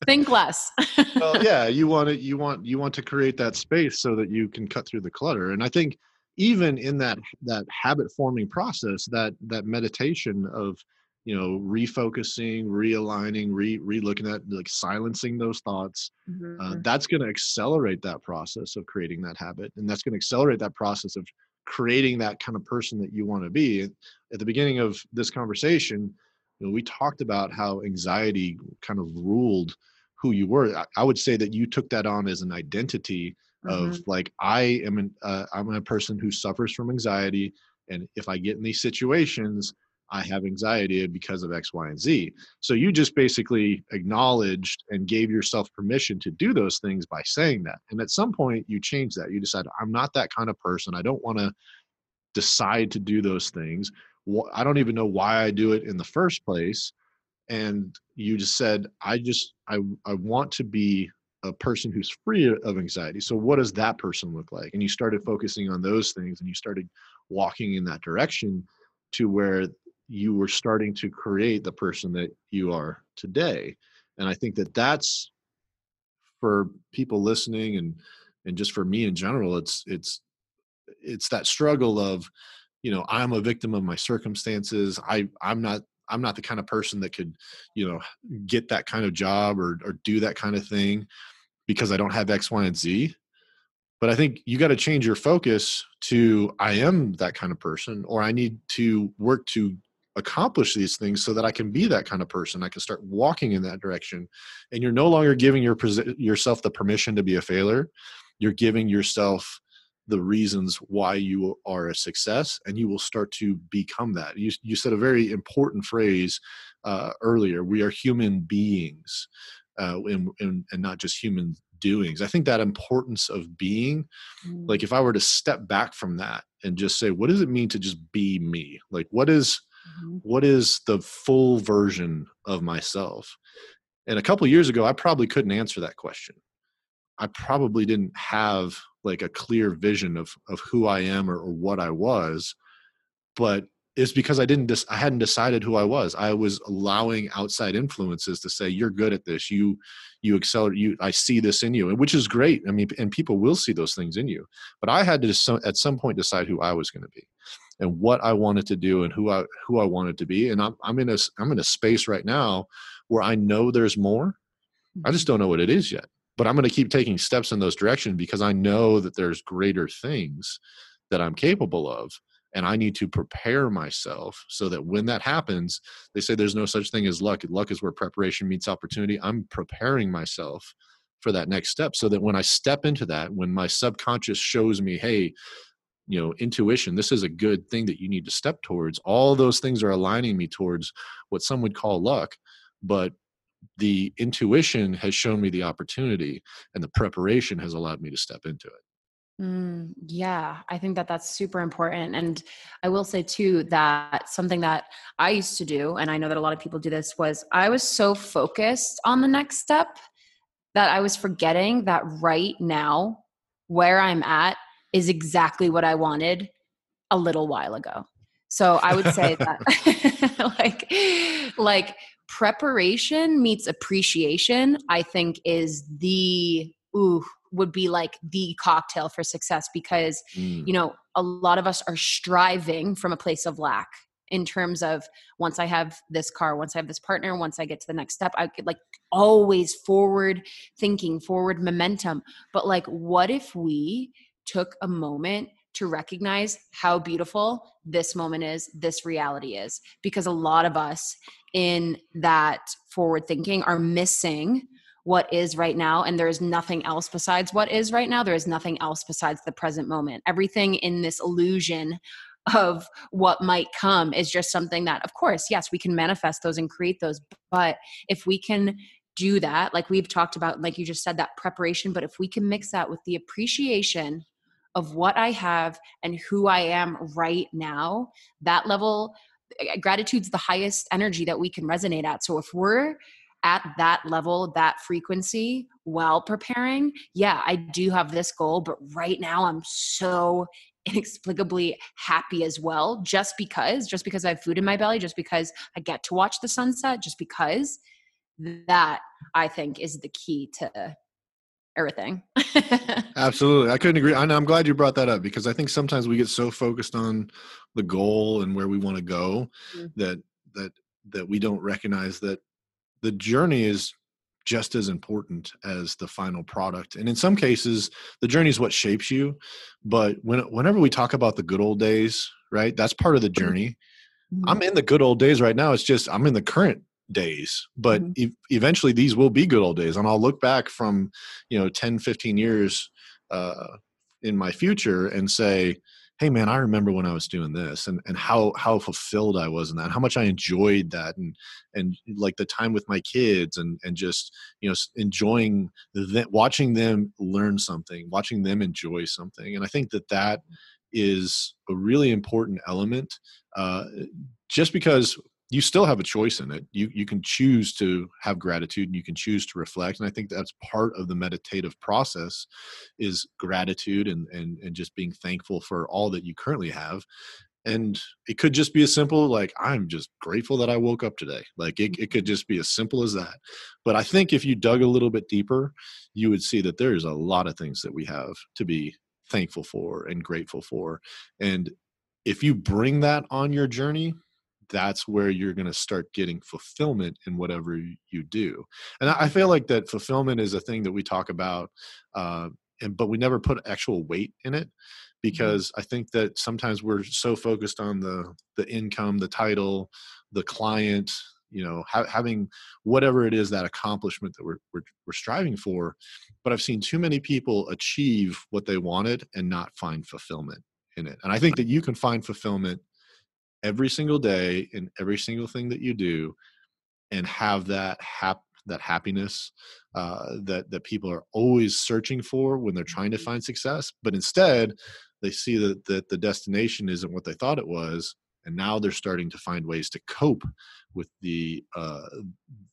Think less. Well yeah you want to you want you want to create that space so that you can cut through the clutter and i think even in that that habit forming process that that meditation of you know refocusing realigning re re-looking at like silencing those thoughts uh, Mhm. that's going to accelerate that process of creating that habit and that's going to accelerate that process of creating that kind of person that you want to be at the beginning of this conversation you know, we talked about how anxiety kind of ruled who you were I, I would say that you took that on as an identity of Mhm. like i am an uh, i'm a person who suffers from anxiety and if i get in these situations i have anxiety because of x y and z. So you just basically acknowledged and gave yourself permission to do those things by saying that. And at some point you change that. You decide i'm not that kind of person. I don't want to decide to do those things. I don't even know why i do it in the first place. And you just said i just i i want to be a person who's free of anxiety so what does that person look like? And you started focusing on those things and you started walking in that direction to where you were starting to create the person that you are today and i think that that's for people listening and and just for me in general it's it's it's that struggle of you know i'm a victim of my circumstances i i'm not i'm not the kind of person that could you know get that kind of job or or do that kind of thing because i don't have x y and z. But i think you got to change your focus to i am that kind of person or i need to work to accomplish these things so that i can be that kind of person. I can start walking in that direction. And you're no longer giving your yourself the permission to be a failure. You're giving yourself the reasons why you are a success and you will start to become that. You, you said a very important phrase uh, earlier we are human beings uh, and, and, and not just human doings. I think that importance of being Mm. like if i were to step back from that and just say what does it mean to just be me? Like what is Mhm. what is the full version of myself? And a couple years ago i probably couldn't answer that question. I probably didn't have like a clear vision of of who i am or, or what i was but it's because i didn't dis- i hadn't decided who i was. I was allowing outside influences to say you're good at this. You you excel you i see this in you and which is great. I mean and people will see those things in you. But i had to just some- at some point decide who i was going to be and what i wanted to do and who i who i wanted to be. And i'm, I'm in a i'm in a space right now where i know there's more. I just mm-hmm. don't know what it is yet but i'm going to keep taking steps in those directions because i know that there's greater things that i'm capable of and i need to prepare myself so that when that happens they say there's no such thing as luck. Luck is where preparation meets opportunity. I'm preparing myself for that next step so that when i step into that when my subconscious shows me hey you know intuition this is a good thing that you need to step towards all those things are aligning me towards what some would call luck but the intuition has shown me the opportunity and the preparation has allowed me to step into it Mm, yeah, I think that that's super important. And I will say too that something that I used to do, and I know that a lot of people do this, was I was so focused on the next step that I was forgetting that right now, where I'm at is exactly what I wanted a little while ago. So I would say that like like preparation meets appreciation, I think is the ooh would be like the cocktail for success because Mm, you know a lot of us are striving from a place of lack in terms of once I have this car, once I have this partner, once I get to the next step, I could like always forward thinking, forward momentum. But like, what if we took a moment to recognize how beautiful this moment is, this reality is? Because a lot of us in that forward thinking are missing what is right now and there is nothing else besides what is right now there is nothing else besides the present moment everything in this illusion of what might come is just something that of course yes we can manifest those and create those but if we can do that like we've talked about like you just said that preparation but if we can mix that with the appreciation of what i have and who i am right now that level eh, gratitude's the highest energy that we can resonate at. So if we're at that level, that frequency while preparing, yeah, I do have this goal, but right now I'm so inexplicably happy as well just because just because i have food in my belly just because i get to watch the sunset just because that i think is the key to everything absolutely i couldn't agree i'm glad you brought that up because i think sometimes we get so focused on the goal and where we want to go mm-hmm. that that that we don't recognize that the journey is just as important as the final product and in some cases the journey is what shapes you but when, whenever we talk about the good old days right that's part of the mm-hmm. journey mm-hmm. i'm in the good old days right now it's just i'm in the current days but mm-hmm. e- eventually these will be good old days and i'll look back from you know 10 15 years uh, in my future and say hey man i remember when i was doing this and, and how how fulfilled i was in that how much i enjoyed that and and like the time with my kids and and just you know enjoying that watching them learn something watching them enjoy something and i think that that is a really important element uh, just because you still have a choice in it. You you can choose to have gratitude and you can choose to reflect. And I think that's part of the meditative process is gratitude and and and just being thankful for all that you currently have. And it could just be as simple like I'm just grateful that I woke up today. Like it, it could just be as simple as that. But I think if you dug a little bit deeper, you would see that there's a lot of things that we have to be thankful for and grateful for. And if you bring that on your journey, that's where you're going to start getting fulfillment in whatever you do. And I feel like that fulfillment is a thing that we talk about, uh, and but we never put actual weight in it mm-hmm. because I think that sometimes we're so focused on the the income, the title, the client, you know, ha- having whatever it is that accomplishment that we're, we're we're striving for. But I've seen too many people achieve what they wanted and not find fulfillment in it. And I think that you can find fulfillment every single day in every single thing that you do and have that hap- that happiness uh, that that people are always searching for when they're trying to mm-hmm. find success but instead they see that, that the destination isn't what they thought it was and now they're starting to find ways to cope with the uh,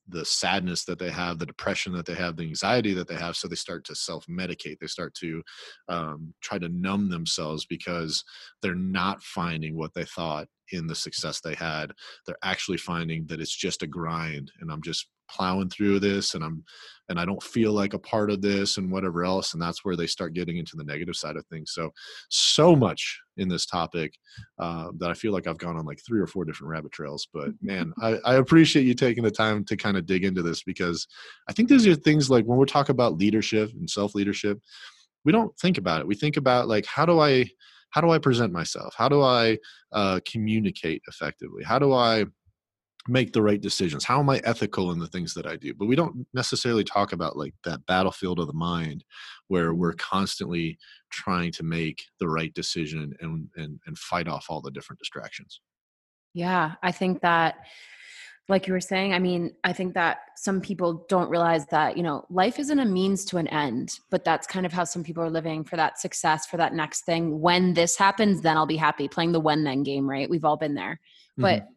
the sadness that they have, the depression that they have, the anxiety that they have. So they start to self medicate. They start to um, try to numb themselves because they're not finding what they thought in the success they had. They're actually finding that it's just a grind, and I'm just plowing through this and i'm and i don't feel like a part of this and whatever else and that's where they start getting into the negative side of things so so much in this topic uh, that i feel like i've gone on like three or four different rabbit trails but man I, I appreciate you taking the time to kind of dig into this because i think these are things like when we're talking about leadership and self leadership we don't think about it we think about like how do i how do i present myself? How do i uh, communicate effectively? How do i make the right decisions? How am i ethical in the things that i do? But we don't necessarily talk about like that battlefield of the mind where we're constantly trying to make the right decision and and, and fight off all the different distractions. Yeah i think that like you were saying i mean i think that some people don't realize that you know life isn't a means to an end but that's kind of how some people are living for that success for that next thing when this happens then i'll be happy playing the when then game right we've all been there but mm-hmm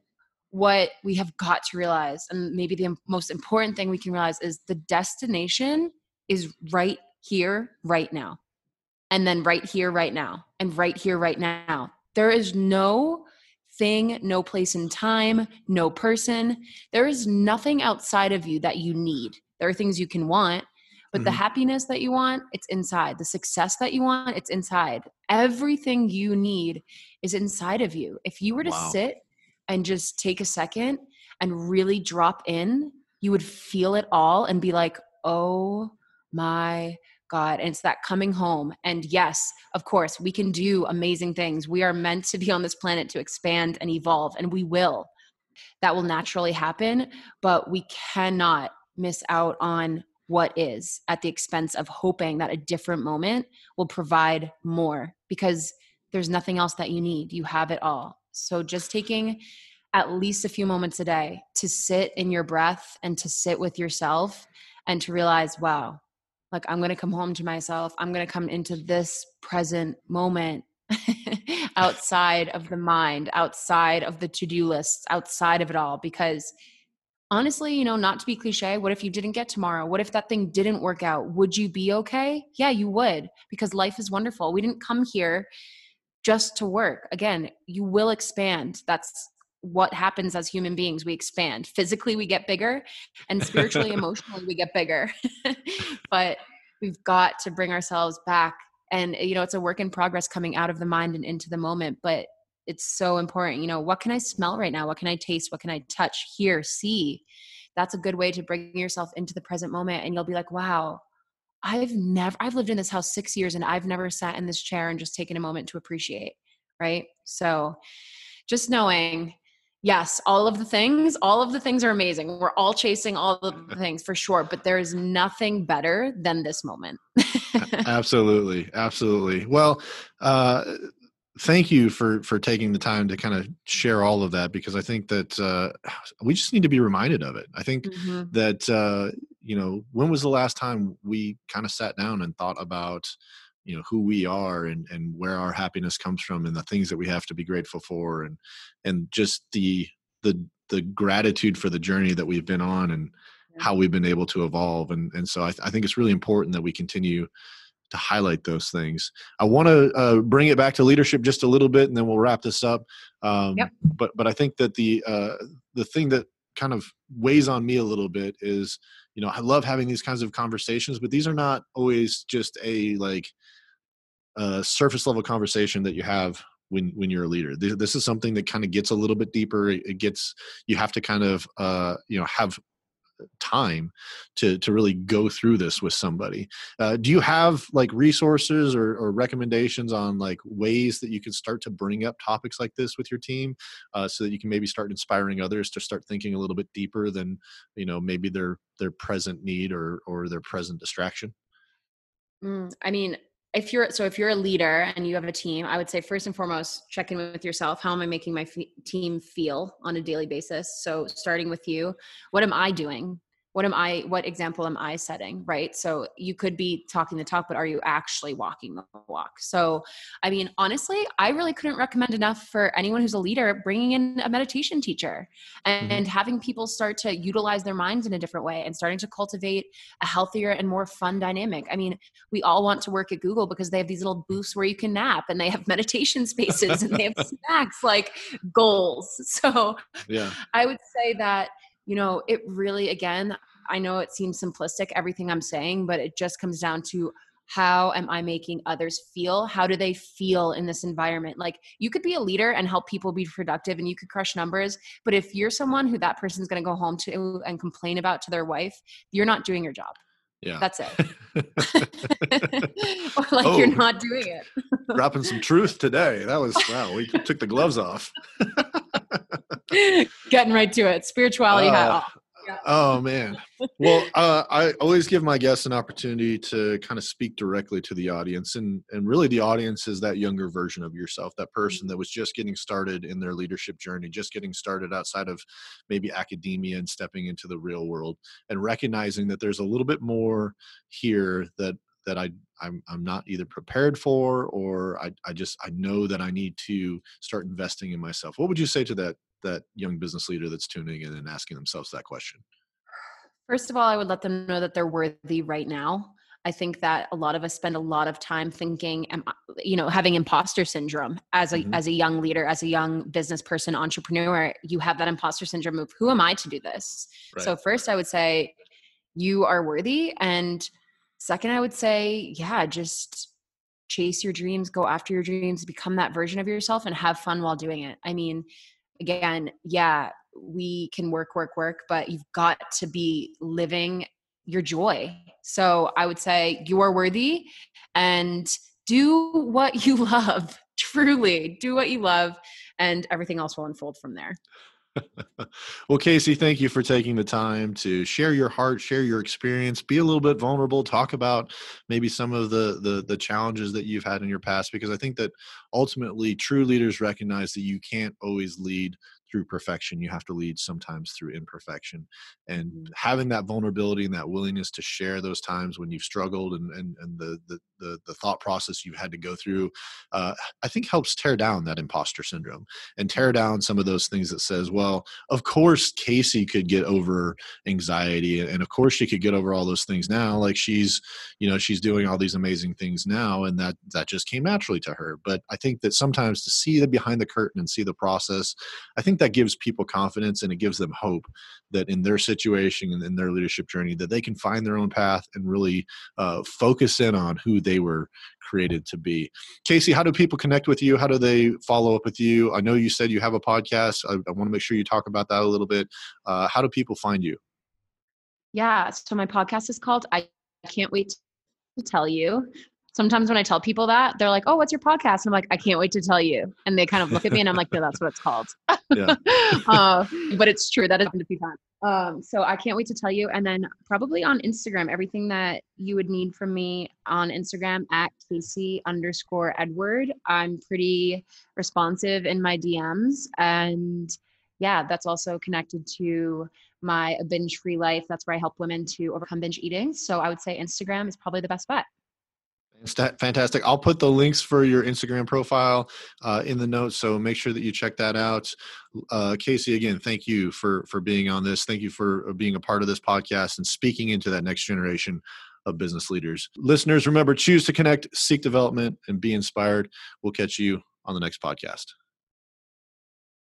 what we have got to realize, and maybe the most important thing we can realize is the destination is right here, right now. And then right here, right now. And right here, right now. There is no thing, no place in time, no person. There is nothing outside of you that you need. There are things you can want, but mm-hmm. the happiness that you want, it's inside. The success that you want, it's inside. Everything you need is inside of you. If you were to wow. sit and just take a second and really drop in, you would feel it all and be like, oh my God. And it's that coming home. And yes, of course, we can do amazing things. We are meant to be on this planet to expand and evolve, and we will. That will naturally happen, but we cannot miss out on what is at the expense of hoping that a different moment will provide more because there's nothing else that you need. You have it all. So just taking at least a few moments a day to sit in your breath and to sit with yourself and to realize, wow, like I'm going to come home to myself. I'm going to come into this present moment outside of the mind, outside of the to do lists, outside of it all. Because honestly, you know, not to be cliche, what if you didn't get tomorrow? What if that thing didn't work out? Would you be okay? Yeah, you would, because life is wonderful. We didn't come here just to work. Again, you will expand. That's what happens as human beings we expand. Physically we get bigger and spiritually emotionally we get bigger. But we've got to bring ourselves back and you know it's a work in progress coming out of the mind and into the moment but it's so important you know what can i smell right now? What can i taste? What can i touch hear see? That's a good way to bring yourself into the present moment and you'll be like wow i've never i've lived in this house 6 years and i've never sat in this chair and just taken a moment to appreciate right? So just knowing yes all of the things all of the things are amazing. We're all chasing all of the things for sure but there is nothing better than this moment. Absolutely absolutely. Well uh thank you for for taking the time to kind of share all of that because i think that uh we just need to be reminded of it. I think mm-hmm. that uh you know when was the last time we kind of sat down and thought about you know who we are and and where our happiness comes from and the things that we have to be grateful for and and just the the the gratitude for the journey that we've been on and yeah. how we've been able to evolve and and so I, th- I, think it's really important that we continue to highlight those things i want to uh, bring it back to leadership just a little bit and then we'll wrap this up um, yep. but but i think that the uh, the thing that kind of weighs on me a little bit is you know i love having these kinds of conversations but these are not always just a like a surface level conversation that you have when when you're a leader. This, this is something that kind of gets a little bit deeper it gets you have to kind of uh you know have time to to really go through this with somebody. Uh, do you have like resources or, or, recommendations on like ways that you can start to bring up topics like this with your team uh, so that you can maybe start inspiring others to start thinking a little bit deeper than you know maybe their their present need or or their present distraction? Mm, i mean if you're so if you're a leader and you have a team i would say first and foremost check in with yourself. How am i making my f- team feel on a daily basis? So starting with you what am i doing what am i what example am i setting right? So you could be talking the talk but are you actually walking the walk? So i mean honestly i really couldn't recommend enough for anyone who's a leader bringing in a meditation teacher and, mm-hmm. and having people start to utilize their minds in a different way and starting to cultivate a healthier and more fun dynamic. I mean we all want to work at google because they have these little booths where you can nap and they have meditation spaces and they have snacks like goals. So yeah. I would say that you know, it really, again, I know it seems simplistic, everything I'm saying, but it just comes down to how am I making others feel? How do they feel in this environment? Like you could be a leader and help people be productive and you could crush numbers, but if you're someone who that person's to go home to and complain about to their wife, you're not doing your job. Yeah. That's it. or like oh, you're not doing it. dropping some truth today. That was wow, we took the gloves off. Getting right to it. Spirituality uh, hat off. Oh man. Well, uh, I always give my guests an opportunity to kind of speak directly to the audience, and and really the audience is that younger version of yourself, that person that was just getting started in their leadership journey, just getting started outside of maybe academia and stepping into the real world, and recognizing that there's a little bit more here that that I I'm I'm not either prepared for or I I just I know that I need to start investing in myself. What would you say to that that young business leader that's tuning in and asking themselves that question? First of all, I would let them know that they're worthy right now. I think that a lot of us spend a lot of time thinking, am you know, having imposter syndrome as a mm-hmm. as a young leader, as a young business person, entrepreneur. You have that imposter syndrome of who am I to do this? Right. So first, I would say you are worthy, and second, I would say, yeah, just chase your dreams, go after your dreams, become that version of yourself, and have fun while doing it. I mean, again, yeah, we can work, work, work, but you've got to be living your joy. So I would say you are worthy and do what you love. Truly, do what you love, and everything else will unfold from there. Well, Casey, thank you for taking the time to share your heart, share your experience, be a little bit vulnerable, talk about maybe some of the, the the challenges that you've had in your past because I think that ultimately true leaders recognize that you can't always lead through perfection you have to lead sometimes through imperfection and mm-hmm. having that vulnerability and that willingness to share those times when you've struggled and and, and the, the, the the thought process you've had to go through uh, i think helps tear down that imposter syndrome and tear down some of those things that says well of course casey could get over anxiety and of course she could get over all those things now like she's you know she's doing all these amazing things now and that that just came naturally to her but i think that sometimes to see the behind the curtain and see the process i think that gives people confidence and it gives them hope that in their situation and in their leadership journey that they can find their own path and really uh, focus in on who they were created to be. Casey how do people connect with you? How do they follow up with you? I know you said you have a podcast. I, I want to make sure you talk about that a little bit. Uh, how do people find you? Yeah so my podcast is called i can't wait to tell you sometimes when I tell people that, they're like, "Oh, what's your podcast?" And I'm like, "I can't wait to tell you." And they kind of look at me, and I'm like, "No, that's what it's called." Yeah. uh, but it's true. That happened a few times. Um, so I can't wait to tell you. And then probably on Instagram, everything that you would need from me on Instagram at Casey underscore Edward. I'm pretty responsive in my DMs, and yeah, that's also connected to my binge free life. That's where I help women to overcome binge eating. So I would say Instagram is probably the best bet. Fantastic. I'll put the links for your Instagram profile uh, in the notes, so make sure that you check that out. Uh, Casey, again, thank you for for being on this. Thank you for uh, being a part of this podcast and speaking into that next generation of business leaders. Listeners, remember choose to connect, seek development, and be inspired. We'll catch you on the next podcast.